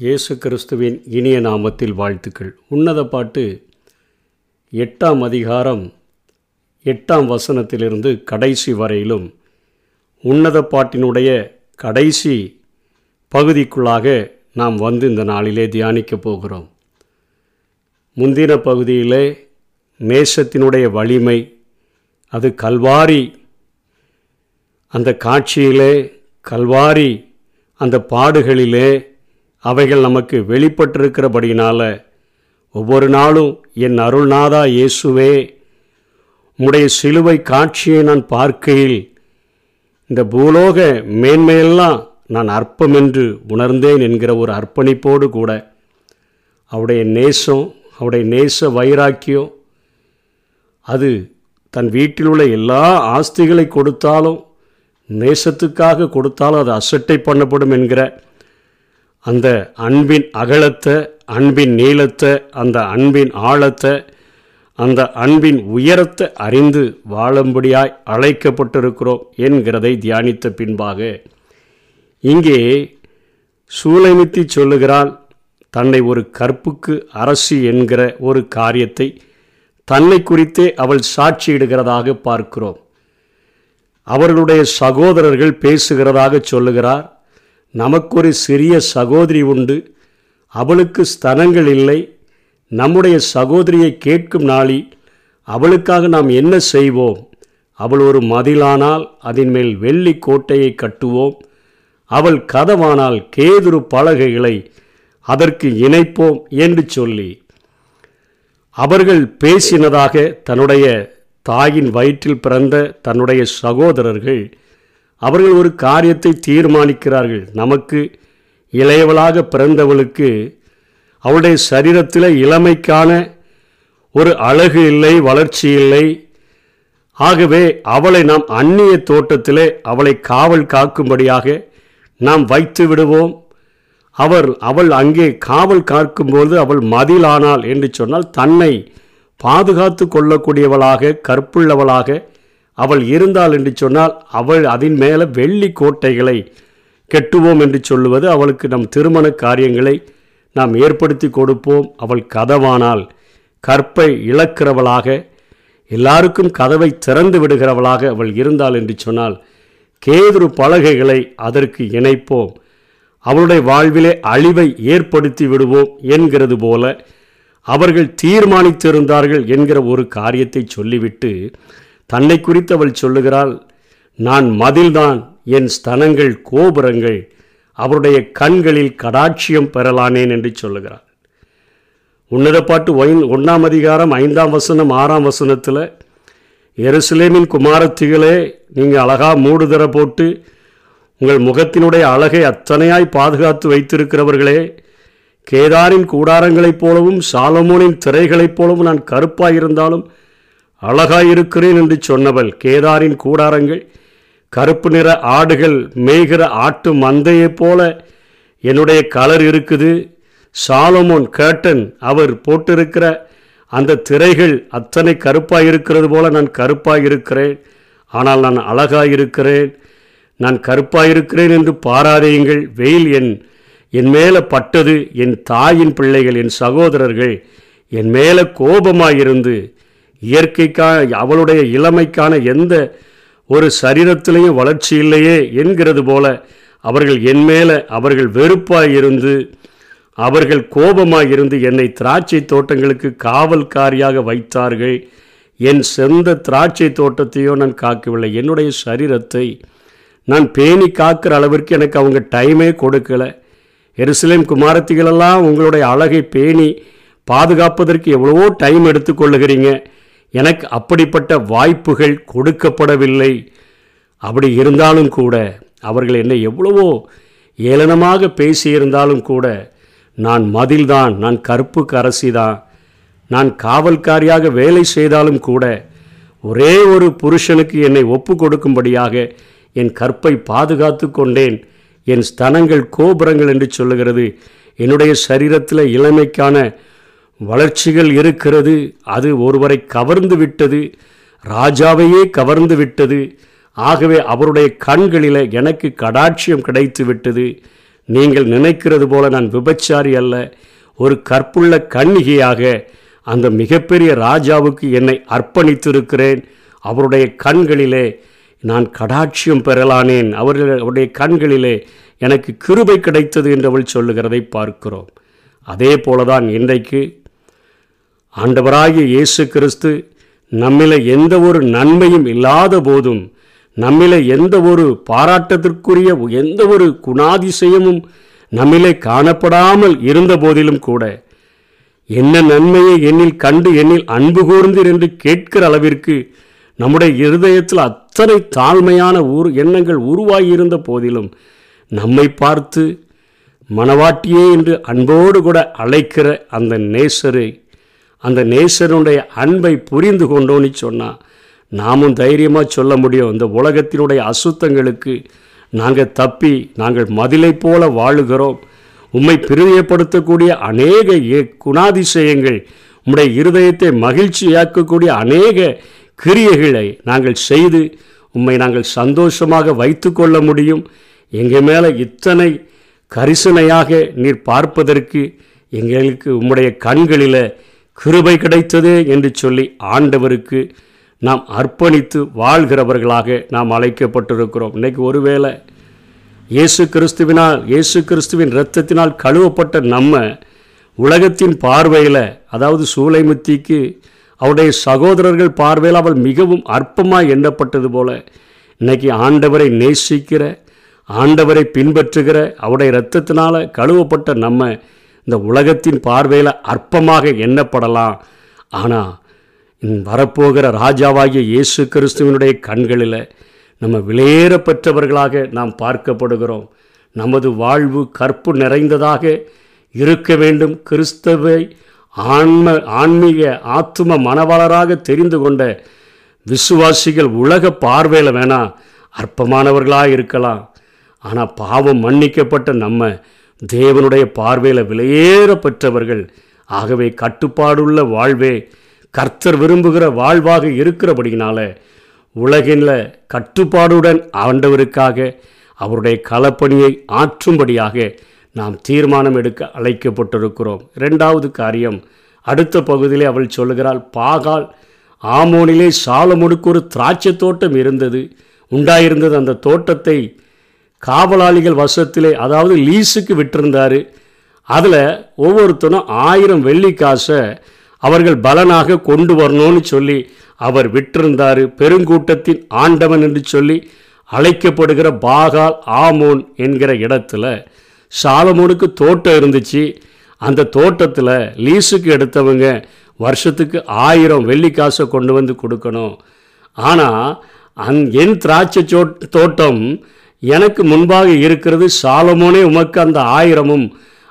இயேசு கிறிஸ்துவின் இனிய நாமத்தில் வாழ்த்துக்கள். உன்னத பாட்டு எட்டாம் அதிகாரம் எட்டாம் வசனத்திலிருந்து கடைசி வரையிலும் உன்னத பாட்டினுடைய கடைசி பகுதிக்குள்ளாக நாம் வந்து இந்த நாளிலே தியானிக்கப் போகிறோம். முந்தின பகுதியிலே நேசத்தினுடைய வலிமை அது கல்வாரி அந்த காட்சியிலே கல்வாரி அந்த பாடுகளிலே அவைகள் நமக்கு வெளிப்பட்டிருக்கிறபடியினால் ஒவ்வொரு நாளும் என் அருள்நாதா இயேசுவே உம்முடைய சிலுவை காட்சியை நான் பார்க்கையில் இந்த பூலோக மேன்மையெல்லாம் நான் அற்பம் என்று உணர்ந்தேன் என்கிற ஒரு அர்ப்பணிப்போடு கூட அவருடைய நேசம் அவருடைய நேச வைராக்கியம் அது தன் வீட்டில் உள்ள எல்லா ஆஸ்திகளை கொடுத்தாலும் நேசத்துக்காக கொடுத்தாலும் அது அசட்டை பண்ணப்படும் என்கிற அந்த அன்பின் அகலத்தை அன்பின் நீளத்தை அந்த அன்பின் ஆழத்தை அந்த அன்பின் உயரத்தை அறிந்து வாழும்படியாய் அழைக்கப்பட்டிருக்கிறோம் என்கிறதை தியானித்த பின்பாக இங்கே சூளைமித்தி சொல்லுகிறாள் தன்னை ஒரு கற்புக்கு அரசு என்கிற ஒரு காரியத்தை தன்னை குறித்தே அவள் சாட்சியிடுகிறதாக பார்க்கிறோம். அவர்களுடைய சகோதரர்கள் பேசுகிறதாக சொல்லுகிறார் நமக்கொரு சிறிய சகோதரி உண்டு. அவளுக்கு ஸ்தனங்கள் இல்லை. நம்முடைய சகோதரியை கேட்கும் நாளில் அவளுக்காக நாம் என்ன செய்வோம்? அவள் ஒரு மதிலானால் அதன் மேல் வெள்ளி கோட்டையை கட்டுவோம். அவள் கதவானால் கேதுரு பலகைகளை அதற்கு இணைப்போம் என்று சொல்லி. அவர்கள் பேசினதாக தன்னுடைய தாயின் வயிற்றில் பிறந்த தன்னுடைய சகோதரர்கள் அவர்கள் ஒரு காரியத்தை தீர்மானிக்கிறார்கள். நமக்கு இளையவளாக பிறந்தவளுக்கு அவளுடைய சரீரத்தில் இளமைக்கான ஒரு அழகு இல்லை வளர்ச்சி இல்லை. ஆகவே அவளை நாம் அந்நிய தோட்டத்திலே அவளை காவல் காக்கும்படியாக நாம் வைத்து விடுவோம். அவர் அவள் அங்கே காவல் காக்கும்போது அவள் மதிலானாள் என்று சொன்னால் தன்னை பாதுகாத்து கொள்ளக்கூடியவளாக கற்புள்ளவளாக அவள் இருந்தாள் என்று சொன்னால் அவள் அதன் மேலே வெள்ளி கோட்டைகளை கெட்டுவோம் என்று சொல்லுவது அவளுக்கு நம் திருமண காரியங்களை நாம் ஏற்படுத்தி கொடுப்போம். அவள் கதவானால் கற்பை இழக்கிறவளாக எல்லாருக்கும் கதவை திறந்து விடுகிறவளாக அவள் இருந்தாள் என்று சொன்னால் கேதுரு பலகைகளை அதற்கு இணைப்போம். அவளுடைய வாழ்விலே அழிவை ஏற்படுத்தி விடுவோம் என்கிறது போல அவர்கள் தீர்மானித்திருந்தார்கள் என்கிற ஒரு காரியத்தை சொல்லிவிட்டு தன்னை குறித்து அவள் சொல்லுகிறாள் நான் மதில்தான் என் ஸ்தனங்கள் கோபுரங்கள் அவருடைய கண்களில் கடாட்சியம் பெறலானேன் என்று சொல்லுகிறாள். உன்னத பாட்டு ஒயின் ஒன்றாம் அதிகாரம் ஐந்தாம் வசனம் ஆறாம் வசனத்தில் எருசலேமின் குமாரத்திகளே நீங்கள் அழகாக மூடுதர போட்டு உங்கள் முகத்தினுடைய அழகை அத்தனையாய் பாதுகாத்து வைத்திருக்கிறவர்களே கேதாரின் கூடாரங்களைப் போலவும் சாலமோனின் திரைகளைப் போலவும் நான் கருப்பாக இருந்தாலும் அழகாயிருக்கிறேன் என்று சொன்னவள் கேதாரின் கூடாரங்கள் கருப்பு நிற ஆடுகள் மேய்கிற ஆட்டு மந்தையைப் போல என்னுடைய கலர் இருக்குது. சாலமோன் கேட்டன் அவர் போட்டிருக்கிற அந்த திரைகள் அத்தனை கருப்பாக இருக்கிறது போல நான் கருப்பாக இருக்கிறேன் ஆனால் நான் அழகாக இருக்கிறேன் நான் கருப்பாக இருக்கிறேன் என்று பாராதேயுங்கள். வெயில் என் என் மேலே பட்டது. என் தாயின் பிள்ளைகள் என் சகோதரர்கள் என் மேலே கோபமாயிருந்து இயற்கைக்கான அவளுடைய இளமைக்கான எந்த ஒரு சரீரத்திலையும் வளர்ச்சி இல்லையே என்கிறது போல அவர்கள் என் மேலே அவர்கள் வெறுப்பாக இருந்து அவர்கள் கோபமாக இருந்து என்னை திராட்சை தோட்டங்களுக்கு காவல்காரியாக வைத்தார்கள். என் சொந்த திராட்சை தோட்டத்தையோ நான் காக்கவில்லை. என்னுடைய சரீரத்தை நான் பேணி காக்கிற அளவிற்கு எனக்கு அவங்க டைமே கொடுக்கலை. எருசலேம் குமாரத்திகளெல்லாம் உங்களுடைய அழகை பேணி பாதுகாப்பதற்கு எவ்வளவோ டைம் எடுத்துக்கொள்ளுகிறீங்க எனக்கு அப்படிப்பட்ட வாய்ப்புகள் கொடுக்கப்படவில்லை. அப்படி இருந்தாலும் கூட அவர்கள் என்னை எவ்வளவோ ஏளனமாக பேசியிருந்தாலும் கூட நான் மதில்தான் நான் கருப்புக்கரசி தான் நான் காவல்காரியாக வேலை செய்தாலும் கூட ஒரே ஒரு புருஷனுக்கு என்னை ஒப்பு கொடுக்கும்படியாக என் கற்பை பாதுகாத்து கொண்டேன். என் ஸ்தனங்கள் கோபுரங்கள் என்று சொல்லுகிறது. என்னுடைய சரீரத்தில் இளமைக்கான வளர்ச்சிகள் இருக்கிறது அது ஒருவரை கவர்ந்து விட்டது ராஜாவையே கவர்ந்து விட்டது. ஆகவே அவருடைய கண்களில் எனக்கு கடாட்சியம் கிடைத்து விட்டது. நீங்கள் நினைக்கிறது போல நான் விபச்சாரி அல்ல. ஒரு கற்புள்ள கண்ணிகையாக அந்த மிகப்பெரிய ராஜாவுக்கு என்னை அர்ப்பணித்திருக்கிறேன். அவருடைய கண்களிலே நான் கடாட்சியம் பெறலானேன். அவர்கள் அவருடைய கண்களிலே எனக்கு கிருபை கிடைத்தது என்றவள் சொல்லுகிறதை பார்க்கிறோம். அதே போலதான் இன்றைக்கு ஆண்டவராகிய இயேசு கிறிஸ்து நம்மில எந்த ஒரு நன்மையும் இல்லாத போதும் நம்மில எந்த ஒரு பாராட்டத்திற்குரிய எந்த ஒரு குணாதிசயமும் நம்மிலே காணப்படாமல் இருந்த போதிலும் கூட என்ன நன்மையை என்னில் கண்டு என்னில் அன்பு கூர்ந்தீர் என்று கேட்கிற அளவிற்கு நம்முடைய இருதயத்தில் அத்தனை தாழ்மையான ஊர் எண்ணங்கள் உருவாகியிருந்த போதிலும் நம்மை பார்த்து மனவாட்டியே என்று அன்போடு கூட அழைக்கிற அந்த நேசரை அந்த நேசனுடைய அன்பை புரிந்து கொண்டோன்னு சொன்னால் நாமும் தைரியமாக சொல்ல முடியும். இந்த உலகத்தினுடைய அசுத்தங்களுக்கு நாங்கள் தப்பி நாங்கள் மதிலை போல வாழுகிறோம். உம்மை பிரியப்படுத்தக்கூடிய அநேக குணாதிசயங்கள் உம்முடைய இருதயத்தை மகிழ்ச்சியாக்கக்கூடிய அநேக கிரியைகளை நாங்கள் செய்து உம்மை நாங்கள் சந்தோஷமாக வைத்து கொள்ள முடியும். எங்கள் மேலே இத்தனை கரிசனையாக நீர் பார்ப்பதற்கு எங்களுக்கு உம்முடைய கண்களில் கிருபை கிடைத்ததே என்று சொல்லி ஆண்டவருக்கு நாம் அர்ப்பணித்து வாழ்கிறவர்களாக நாம் அழைக்கப்பட்டிருக்கிறோம். இன்றைக்கு ஒருவேளை இயேசு கிறிஸ்துவினால் இயேசு கிறிஸ்துவின் இரத்தத்தினால் கழுவப்பட்ட நம்ம உலகத்தின் பார்வையில் அதாவது சூளைமுத்திக்கு அவருடைய சகோதரர்கள் பார்வையில் அவள் மிகவும் அற்பமாக எண்ணப்பட்டது போல இன்னைக்கு ஆண்டவரை நேசிக்கிற ஆண்டவரை பின்பற்றுகிற அவருடைய இரத்தத்தினால் கழுவப்பட்ட நம்ம இந்த உலகத்தின் பார்வையில் அற்பமாக எண்ணப்படலாம். ஆனால் வரப்போகிற ராஜாவாகிய இயேசு கிறிஸ்துவனுடைய கண்களில் நம்ம விலையேற பெற்றவர்களாக நாம் பார்க்கப்படுகிறோம். நமது வாழ்வு கற்பு நிறைந்ததாக இருக்க வேண்டும். கிறிஸ்தவை ஆன்ம ஆன்மீக ஆத்தும மனவாளராக தெரிந்து கொண்ட விசுவாசிகள் உலக பார்வையில் வேணால் அற்பமானவர்களாக இருக்கலாம் ஆனால் பாவம் மன்னிக்கப்பட்ட நம்ம தேவனுடைய பார்வையில் விலையேற பெற்றவர்கள். ஆகவே கட்டுப்பாடுள்ள வாழ்வே கர்த்தர் விரும்புகிற வாழ்வாக இருக்கிறபடியினால உலகில் கட்டுப்பாடுடன் ஆண்டவருக்காக அவருடைய களப்பணியை ஆற்றும்படியாக நாம் தீர்மானம் எடுக்க அழைக்கப்பட்டிருக்கிறோம். இரண்டாவது காரியம் அடுத்த பகுதியிலே அவள் சொல்லுகிறாள் பாகால் ஆமோனிலே சாலமுடுக்கு ஒரு திராட்சை தோட்டம் இருந்தது. உண்டாயிருந்தது அந்த தோட்டத்தை காவலாளிகள் வசத்திலே அதாவது லீஸுக்கு விட்டிருந்தார். அதில் ஒவ்வொருத்தனும் ஆயிரம் வெள்ளி காசை அவர்கள் பலனாக கொண்டு வரணும்னு சொல்லி அவர் விட்டிருந்தார். பெருங்கூட்டத்தின் ஆண்டவன் என்று சொல்லி அழைக்கப்படுகிற பாகால் ஆமோன் என்கிற இடத்துல சாலமோனுக்கு தோட்டம் இருந்துச்சு. அந்த தோட்டத்தில் லீஸுக்கு எடுத்தவங்க வருஷத்துக்கு ஆயிரம் வெள்ளி காசை கொண்டு வந்து கொடுக்கணும். ஆனால் அங் என் திராட்சை தோட்டம் எனக்கு முன்பாக இருக்கிறது சாலமோனே உமக்கு அந்த ஆயிரமும்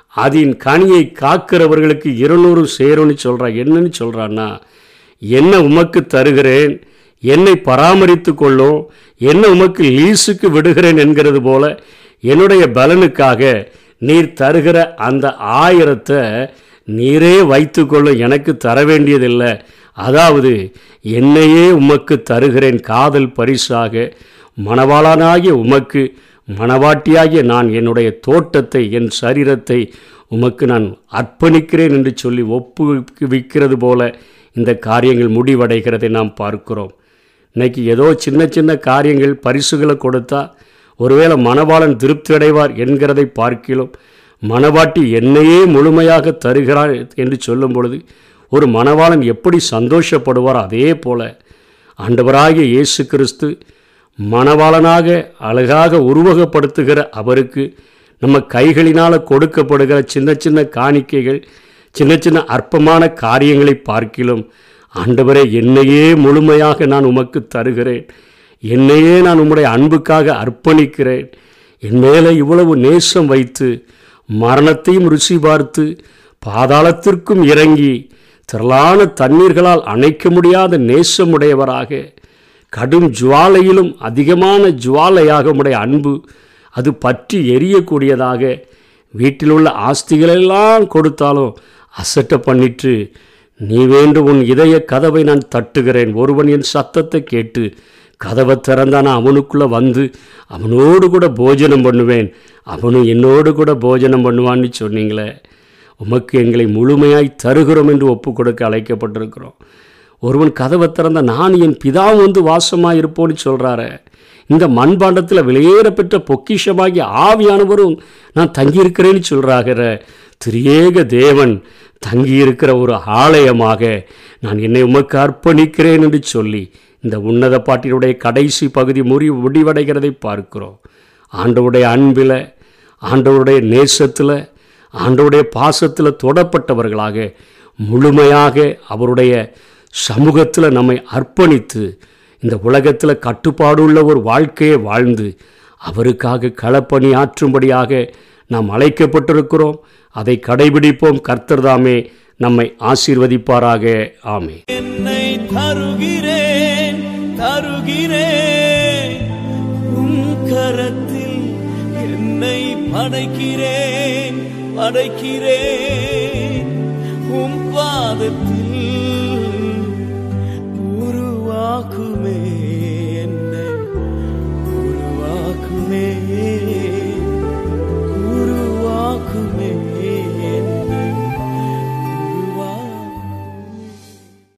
அதன் கனியை காக்கிறவர்களுக்கு இருநூறு சேரும்னு சொல்கிறான் என்னன்னு சொல்கிறான்னா என்ன உமக்கு தருகிறேன்? என்னை பராமரித்து கொள்ளும் என்ன உமக்கு லீஸுக்கு விடுகிறேன்? என்கிறது போல என்னுடைய பலனுக்காக நீர் தருகிற அந்த ஆயிரத்தை நீரே வைத்துக்கொள்ளும் எனக்கு தர வேண்டியதில்லை. அதாவது என்னையே உமக்கு தருகிறேன். காதல் பரிசாக மணவாளனாகிய உமக்கு மணவாட்டியாகிய நான் என்னுடைய தோட்டத்தை என் சரீரத்தை உமக்கு நான் அர்ப்பணிக்கிறேன் என்று சொல்லி ஒப்பு விற்கிறது போல இந்த காரியங்கள் முடிவடைகிறதை நாம் பார்க்கிறோம். இன்றைக்கி ஏதோ சின்ன சின்ன காரியங்கள் பரிசுகளை கொடுத்தா ஒருவேளை மணவாளன் திருப்தி அடைவார் என்கிறதை பார்க்கிலும் மணவாட்டி என்னையே முழுமையாக தருகிறார் என்று சொல்லும் பொழுது ஒரு மணவாளன் எப்படி சந்தோஷப்படுவார் அதே போல ஆண்டவராகிய இயேசு கிறிஸ்து மணவாளனாக அழகாக உருவகப்படுத்துகிற அவருக்கு நம்ம கைகளினால் கொடுக்கப்படுகிற சின்ன சின்ன காணிக்கைகள் சின்ன சின்ன அற்பமான காரியங்களை பார்க்கிலும் ஆண்டவரே என்னையே முழுமையாக நான் உமக்கு தருகிறேன். என்னையே நான் உம்முடைய அன்புக்காக அர்ப்பணிக்கிறேன். என் மேலே இவ்வளவு நேசம் வைத்து மரணத்தையும் ருசி பார்த்து பாதாளத்திற்கும் இறங்கி திரளான தண்ணீர்களால் அணைக்க முடியாத நேசமுடையவராக கடும் ஜுவாலையிலும் அதிகமான ஜுவாலையாக உடைய அன்பு அது பற்றி எரியக்கூடியதாக வீட்டில் உள்ள ஆஸ்திகளெல்லாம் கொடுத்தாலும் அசட்டை பண்ணிட்டு நீ வேண்டும் உன் இதய கதவை நான் தட்டுகிறேன். ஒருவன் என் சத்தத்தை கேட்டு கதவை திறந்தா அவனுக்குள்ளே வந்து அவனோடு கூட போஜனம் பண்ணுவேன். அவனும் என்னோடு கூட போஜனம் பண்ணுவான்னு சொன்னீங்களே. உமக்கு எங்களை முழுமையாய் தருகிறோம் என்று ஒப்பு கொடுக்க அழைக்கப்பட்டிருக்கிறோம். ஒருவன் கதவை திறந்த நான் என் பிதாவும் வந்து வாசமாக இருப்போன்னு சொல்கிறாரு இந்த மண்பாண்டத்தில் வெளியேற பெற்ற பொக்கிஷமாகி ஆவியானவரும் நான் தங்கியிருக்கிறேன்னு சொல்கிறாகிற திரியேக தேவன் தங்கியிருக்கிற ஒரு ஆலயமாக நான் என்னை உமக்கு அர்ப்பணிக்கிறேன் என்று சொல்லி இந்த உன்னத பாட்டினுடைய கடைசி பகுதி முறி முடிவடைகிறதை பார்க்கிறோம். ஆண்டவுடைய அன்பில் ஆண்டவருடைய நேசத்தில் ஆண்டவருடைய பாசத்தில் தொடப்பட்டவர்களாக முழுமையாக அவருடைய சமூகத்தில் நம்மை அர்ப்பணித்து இந்த உலகத்தில் கட்டுப்பாடுள்ள ஒரு வாழ்க்கையை வாழ்ந்து அவருக்காக களப்பணி ஆற்றும்படியாக நாம் அழைக்கப்பட்டிருக்கிறோம். அதை கடைபிடிப்போம். கர்த்தர் தாமே நம்மை ஆசீர்வதிப்பாராக. ஆமே என்னை தருகிறேன் தருகிறேன். கரத்தில் என்னை படைக்கிறேன் படைக்கிறேன். உம் பாதத்தில் kumeh